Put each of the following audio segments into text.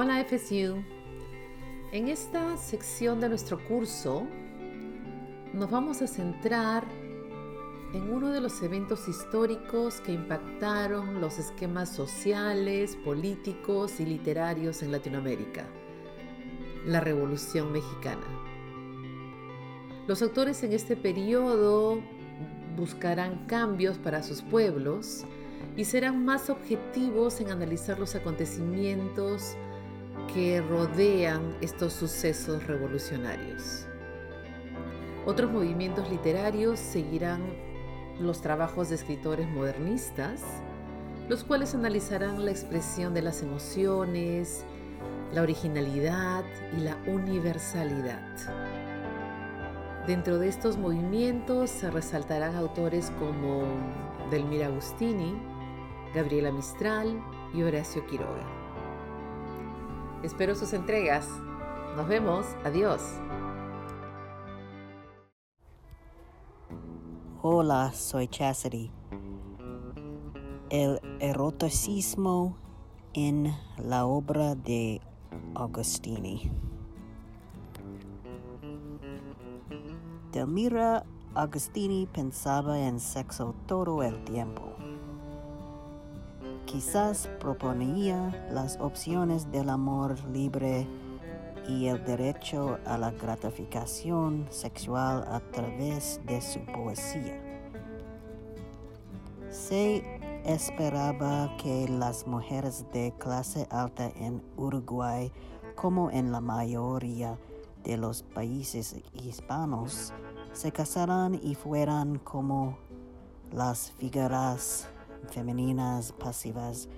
Hola FSU. En esta sección de nuestro curso nos vamos a centrar en uno de los eventos históricos que impactaron los esquemas sociales, políticos y literarios en Latinoamérica, la Revolución Mexicana. Los autores en este periodo buscarán cambios para sus pueblos y serán más objetivos en analizar los acontecimientos que rodean estos sucesos revolucionarios. Otros movimientos literarios seguirán los trabajos de escritores modernistas, los cuales analizarán la expresión de las emociones, la originalidad y la universalidad. Dentro de estos movimientos se resaltarán autores como Delmira Agustini, Gabriela Mistral y Horacio Quiroga. Espero sus entregas. Nos vemos. Adiós. Hola, soy Chastity. El eroticismo en la obra de Agostini. Delmira Agostini pensaba en sexo todo el tiempo. Quizás proponía las opciones del amor libre y el derecho a la gratificación sexual a través de su poesía. Se esperaba que las mujeres de clase alta en Uruguay, como en la mayoría de los países hispanos, se casaran y fueran como las figuras femeninas pasivas,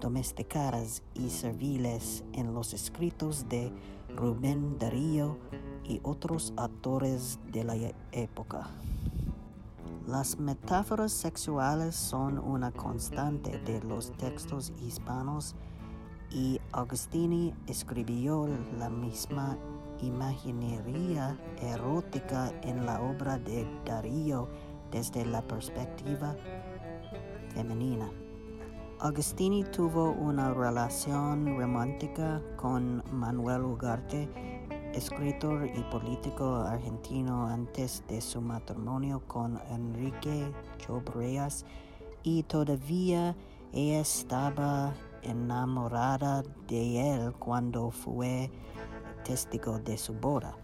domesticadas y serviles en los escritos de Rubén Darío y otros autores de la época. Las metáforas sexuales son una constante de los textos hispanos y Agostini escribió la misma imaginería erótica en la obra de Darío desde la perspectiva femenina. Agostini tuvo una relación romántica con Manuel Ugarte, escritor y político argentino antes de su matrimonio con Enrique Chobreas y todavía ella estaba enamorada de él cuando fue testigo de su boda.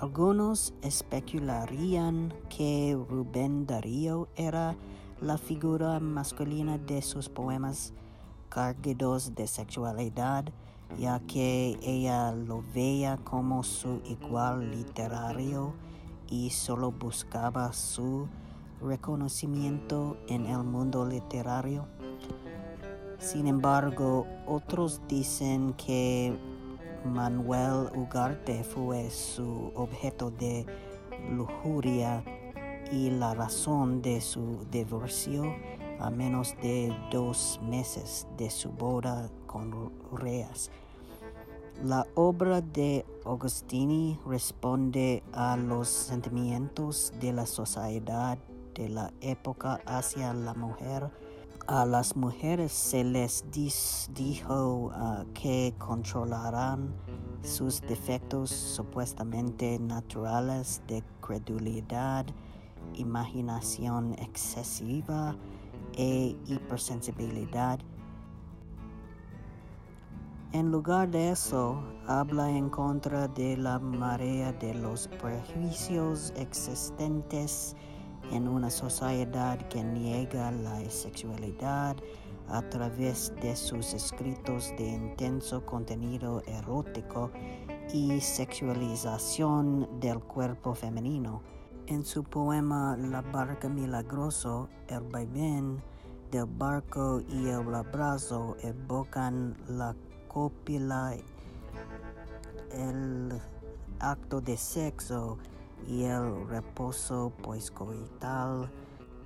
Algunos especularían que Rubén Darío era la figura masculina de sus poemas cargados de sexualidad, ya que ella lo veía como su igual literario y solo buscaba su reconocimiento en el mundo literario. Sin embargo, otros dicen que Manuel Ugarte fue su objeto de lujuria y la razón de su divorcio a menos de dos meses de su boda con Reas. La obra de Agostini responde a los sentimientos de la sociedad de la época hacia la mujer. A las mujeres se les dijo ah, que controlarán sus defectos supuestamente naturales de credulidad, imaginación excesiva e hipersensibilidad. En lugar de eso, habla en contra de la marea de los prejuicios existentes en una sociedad que niega la sexualidad a través de sus escritos de intenso contenido erótico y sexualización del cuerpo femenino. En su poema La barca milagroso, el vaivén del barco y el abrazo evocan la copila, el acto de sexo y el reposo poiscoital.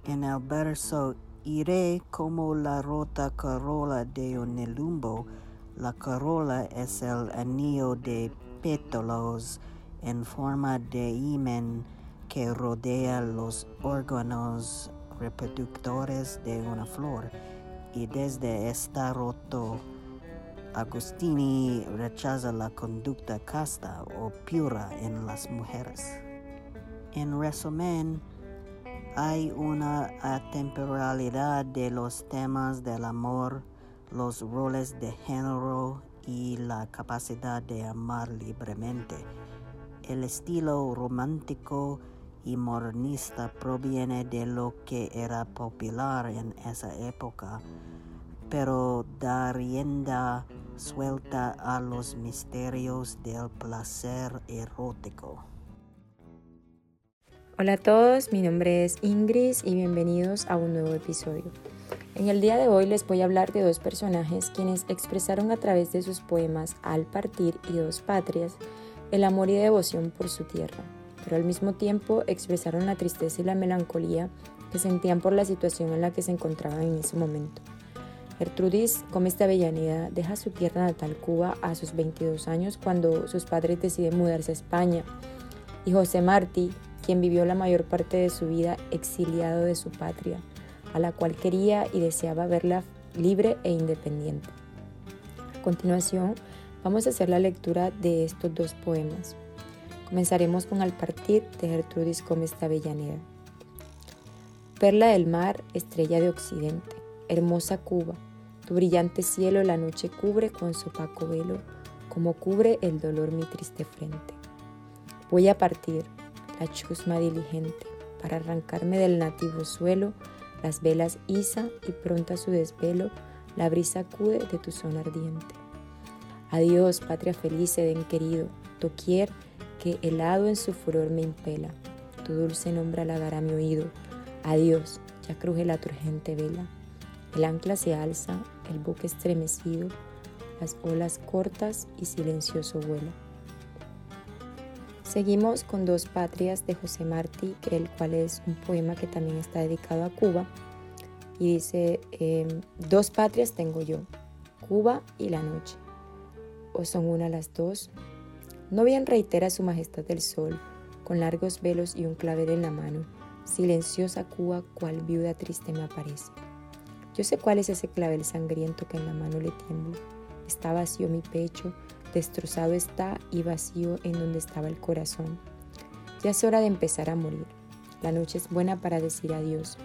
En el verso Iré como la rota carola de un nelumbo. La carola es el anillo de pétalos en forma de himen que rodea los órganos reproductores de una flor y desde está roto Agustini rechaza la conducta casta o pura en las mujeres. En resumen, hay una atemporalidad de los temas del amor, los roles de género y la capacidad de amar libremente. El estilo romántico y modernista proviene de lo que era popular en esa época, pero da rienda suelta a los misterios del placer erótico. Hola a todos, mi nombre es Ingrid y bienvenidos a un nuevo episodio. En el día de hoy les voy a hablar de dos personajes quienes expresaron a través de sus poemas Al partir y Dos patrias el amor y devoción por su tierra, pero al mismo tiempo expresaron la tristeza y la melancolía que sentían por la situación en la que se encontraban en ese momento. Gertrudis Gómez de Avellaneda deja su tierra natal Cuba a sus 22 años cuando sus padres deciden mudarse a España y José Martí, quien vivió la mayor parte de su vida exiliado de su patria, a la cual quería y deseaba verla libre e independiente. A continuación, vamos a hacer la lectura de estos dos poemas. Comenzaremos con Al partir de Gertrudis Gómez de Avellaneda. Perla del mar, estrella de occidente, hermosa Cuba, tu brillante cielo la noche cubre con su opaco velo, como cubre el dolor mi triste frente. Voy a partir, la chusma diligente, para arrancarme del nativo suelo, las velas iza y pronta su desvelo, la brisa acude de tu zona ardiente. Adiós, patria feliz, Edén querido, doquier que helado en su furor me impela, tu dulce nombre halagará mi oído. Adiós, ya cruje la turgente vela. El ancla se alza, el buque estremecido, las olas cortas y silencioso vuelo. Seguimos con Dos Patrias de José Martí, el cual es un poema que también está dedicado a Cuba. Y dice, em, dos patrias tengo yo, Cuba y la noche. ¿O son una las dos? No bien reitera su majestad el sol, con largos velos y un clavel en la mano, silenciosa Cuba cual viuda triste me aparece. Yo sé cuál es ese clavel sangriento que en la mano le tiembla. Está vacío mi pecho, Destrozado está y vacío en donde estaba el corazón. Ya es hora de empezar a morir. La noche es buena para decir adiós.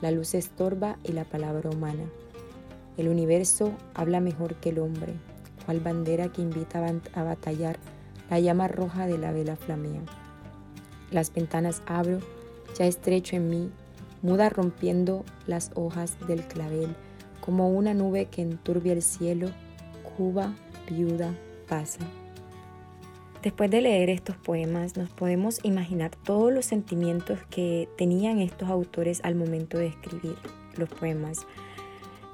La luz estorba y la palabra humana. El universo habla mejor que el hombre, cual bandera que invita a batallar la llama roja de la vela flamea. Las ventanas abro, ya estrecho en mí, muda rompiendo las hojas del clavel, como una nube que enturbia el cielo, Cuba, viuda, pasa. Después de leer estos poemas nos podemos imaginar todos los sentimientos que tenían estos autores al momento de escribir los poemas.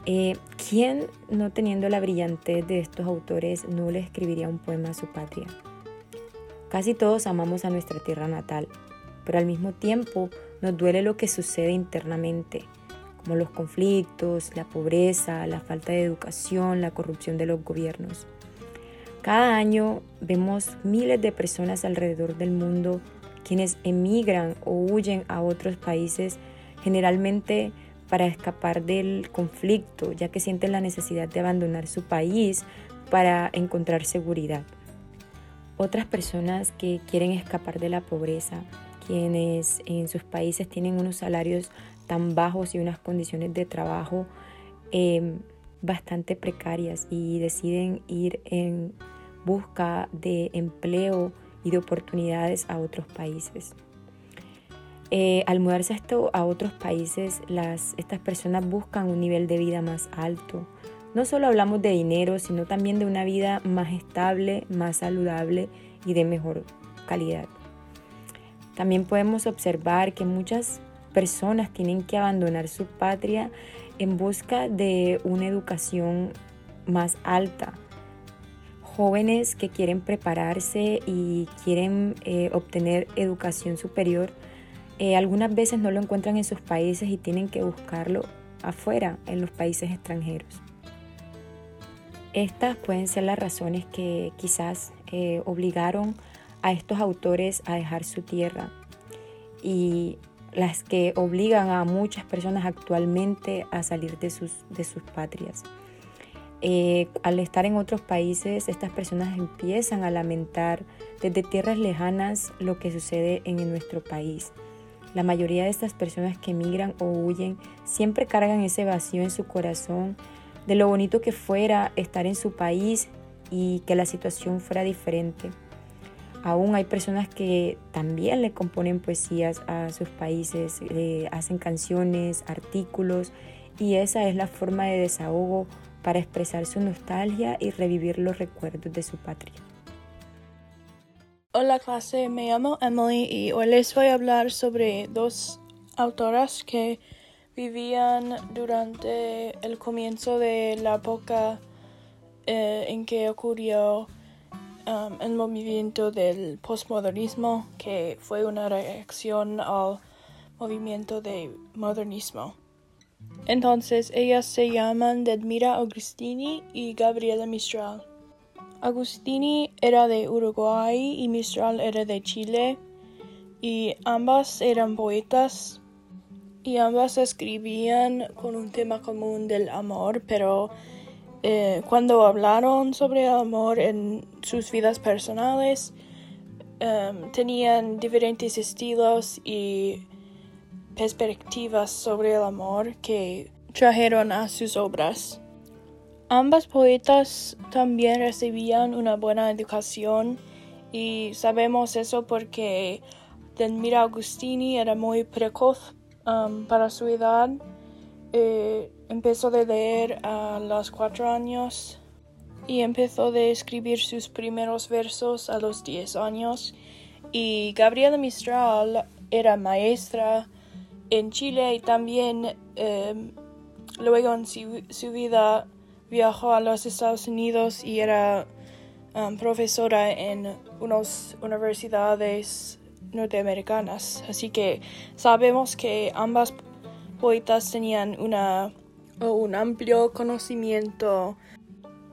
Eh, ¿Quién, no teniendo la brillantez de estos autores, no le escribiría un poema a su patria? Casi todos amamos a nuestra tierra natal, pero al mismo tiempo nos duele lo que sucede internamente, como los conflictos, la pobreza, la falta de educación, la corrupción de los gobiernos. Cada año vemos miles de personas alrededor del mundo quienes emigran o huyen a otros países generalmente para escapar del conflicto, ya que sienten la necesidad de abandonar su país para encontrar seguridad. Otras personas que quieren escapar de la pobreza, quienes en sus países tienen unos salarios tan bajos y unas condiciones de trabajo eh, bastante precarias y deciden ir en busca de empleo y de oportunidades a otros países. Eh, al mudarse esto a otros países, las, estas personas buscan un nivel de vida más alto. No solo hablamos de dinero, sino también de una vida más estable, más saludable y de mejor calidad. También podemos observar que muchas personas tienen que abandonar su patria en busca de una educación más alta, jóvenes que quieren prepararse y quieren eh, obtener educación superior, eh, algunas veces no lo encuentran en sus países y tienen que buscarlo afuera, en los países extranjeros. Estas pueden ser las razones que quizás eh, obligaron a estos autores a dejar su tierra y las que obligan a muchas personas actualmente a salir de sus, de sus patrias. eh, al estar en otros países, estas personas empiezan a lamentar desde tierras lejanas lo que sucede en nuestro país. La mayoría de estas personas que emigran o huyen siempre cargan ese vacío en su corazón de lo bonito que fuera estar en su país y que la situación fuera diferente. Aún hay personas que también le componen poesías a sus países, hacen canciones, artículos y esa es la forma de desahogo para expresar su nostalgia y revivir los recuerdos de su patria. Hola clase, me llamo Emily y hoy les voy a hablar sobre dos autoras que vivían durante el comienzo de la época eh, en que ocurrió um, el movimiento del postmodernismo, que fue una reacción al movimiento de modernismo. Entonces, ellas se llaman Dedmira Agustini y Gabriela Mistral. Agustini era de Uruguay y Mistral era de Chile, y ambas eran poetas y ambas escribían con un tema común del amor, pero eh, cuando hablaron sobre el amor en sus vidas personales, em, tenían diferentes estilos y perspectivas sobre el amor que trajeron a sus obras. Ambas poetas también recibían una buena educación y sabemos eso porque Delmira Agustini era muy precoz para su edad. Eh, empezó a leer a los cuatro años y empezó a escribir sus primeros versos a los diez años. Y Gabriela Mistral era maestra en Chile y también em, luego en su, vida viajó a los Estados Unidos y era profesora en unas universidades norteamericanas. Así que sabemos que ambas poetas tenían una, un amplio conocimiento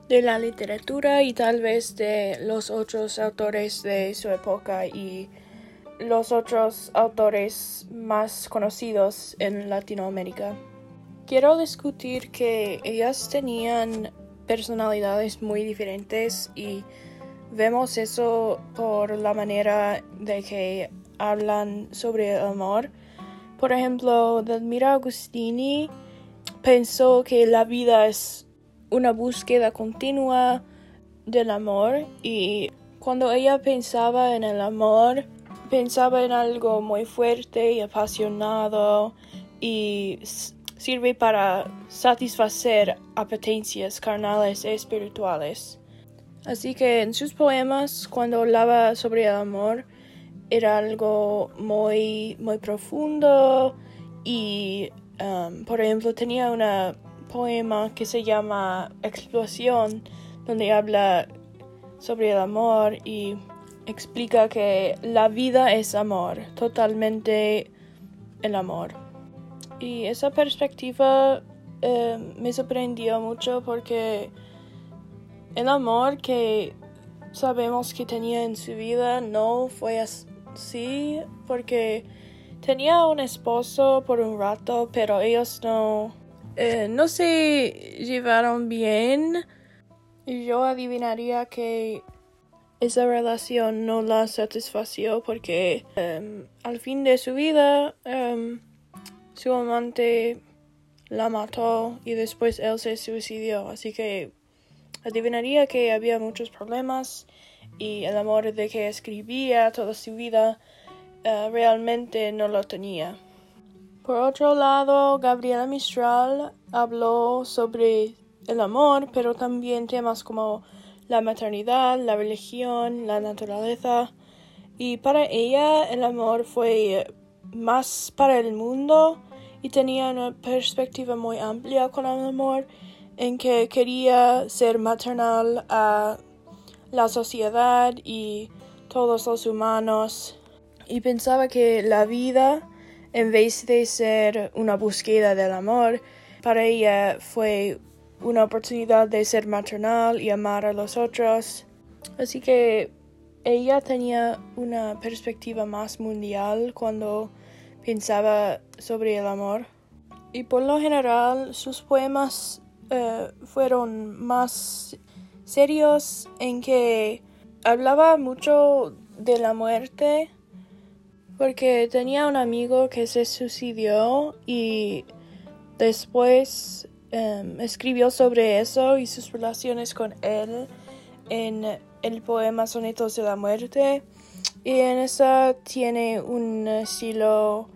de la literatura y tal vez de los otros autores de su época y los otros autores más conocidos en Latinoamérica. Quiero discutir que ellas tenían personalidades muy diferentes y vemos eso por la manera de que hablan sobre el amor. Por ejemplo, Delmira Agustini pensó que la vida es una búsqueda continua del amor y cuando ella pensaba en el amor, pensaba en algo muy fuerte y apasionado y sirve para satisfacer apetencias carnales y espirituales. Así que en sus poemas, cuando hablaba sobre el amor, era algo muy, muy profundo y, um, por ejemplo, tenía un poema que se llama Explosión, donde habla sobre el amor y explica que la vida es amor, totalmente el amor. Y esa perspectiva eh, me sorprendió mucho porque el amor que sabemos que tenía en su vida no fue así porque tenía un esposo por un rato, pero ellos no, eh, no se llevaron bien. Y yo adivinaría que esa relación no la satisfació porque em, al fin de su vida em, su amante la mató y después él se suicidió. Así que adivinaría que había muchos problemas y el amor de que escribía toda su vida eh, realmente no lo tenía. Por otro lado, Gabriela Mistral habló sobre el amor, pero también temas como la maternidad, la religión, la naturaleza. Y para ella el amor fue más para el mundo y tenía una perspectiva muy amplia con el amor en que quería ser maternal a la sociedad y todos los humanos y pensaba que la vida en vez de ser una búsqueda del amor para ella fue una oportunidad de ser maternal y amar a los otros. Así que ella tenía una perspectiva más mundial cuando pensaba sobre el amor. Y por lo general sus poemas eh, fueron más serios en que hablaba mucho de la muerte porque tenía un amigo que se suicidió y después em, escribió sobre eso y sus relaciones con él en el poema Sonetos de la Muerte. Y en esa tiene un estilo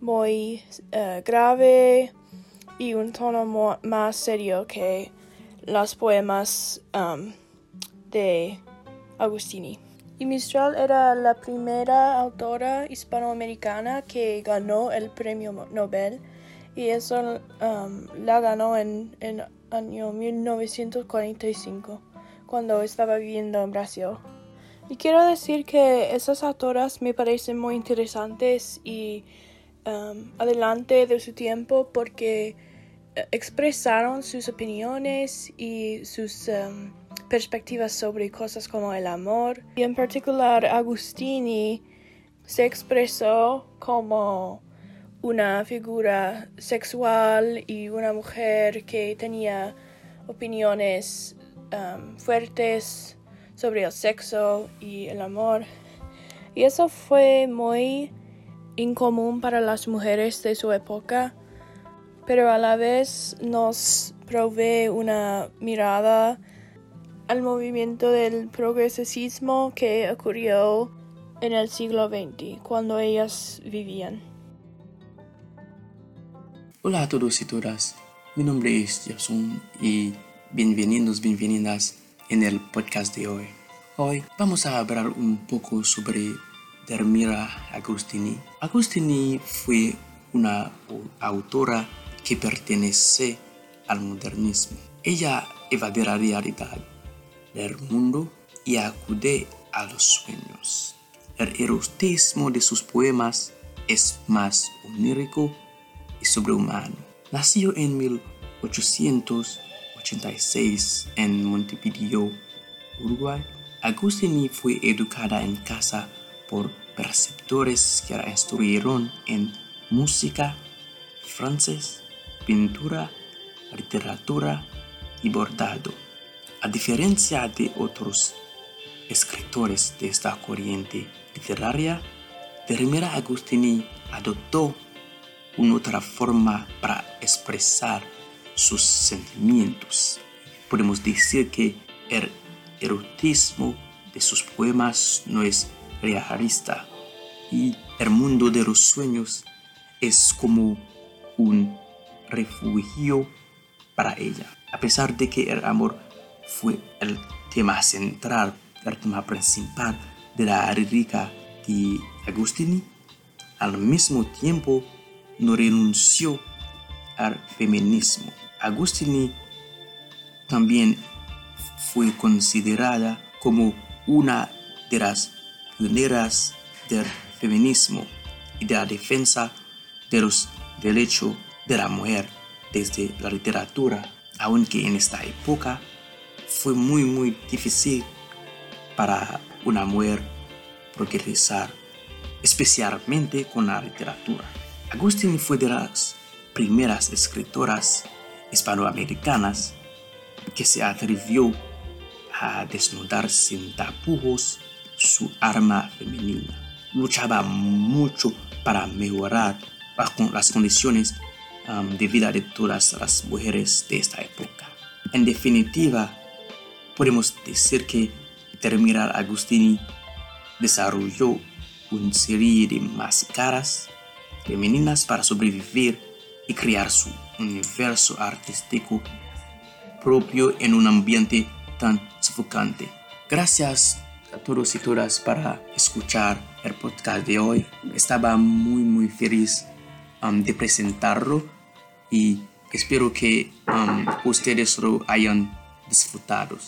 muy eh, grave y un tono más serio que los poemas um, de Agustini. Y Mistral era la primera autora hispanoamericana que ganó el premio Nobel y eso um, la ganó en el año 1945 cuando estaba viviendo en Brasil. Y quiero decir que esas autoras me parecen muy interesantes y um, adelante de su tiempo porque expresaron sus opiniones y sus um, perspectivas sobre cosas como el amor. Y en particular Agustini se expresó como una figura sexual y una mujer que tenía opiniones um, fuertes sobre el sexo y el amor. Y eso fue muy incomún para las mujeres de su época, pero a la vez nos provee una mirada al movimiento del progresismo que ocurrió en el siglo XX, cuando ellas vivían. Hola a todos y todas, mi nombre es Jason y bienvenidos, bienvenidas en el podcast de hoy. Hoy vamos a hablar un poco sobre Dermira Agustini. Agustini fue una autora que pertenece al modernismo. Ella evade la realidad del mundo y acude a los sueños. El erotismo de sus poemas es más onírico y sobrehumano. Nació en 1800 86 en Montevideo, Uruguay, Agustini fue educada en casa por preceptores que la instruyeron en música, francés, pintura, literatura y bordado. A diferencia de otros escritores de esta corriente literaria, Termera Agustini adoptó una otra forma para expresar sus sentimientos. Podemos decir que el erotismo de sus poemas no es realista y el mundo de los sueños es como un refugio para ella. A pesar de que el amor fue el tema central, el tema principal de la lírica de Agustini, al mismo tiempo no renunció al feminismo. Agustini también fue considerada como una de las pioneras del feminismo y de la defensa de los derechos de la mujer desde la literatura, aunque en esta época fue muy muy difícil para una mujer progresar, especialmente con la literatura. Agustini fue de las primeras escritoras hispanoamericanas que se atrevió a desnudar sin tapujos su arma femenina. Luchaba mucho para mejorar las condiciones um, de vida de todas las mujeres de esta época. En definitiva, podemos decir que Terminar Agustini desarrolló una serie de máscaras femeninas para sobrevivir y crear su universo artístico propio en un ambiente tan sofocante. Gracias a todos y todas para escuchar el podcast de hoy. Estaba muy muy feliz um, de presentarlo y espero que um, ustedes lo hayan disfrutado.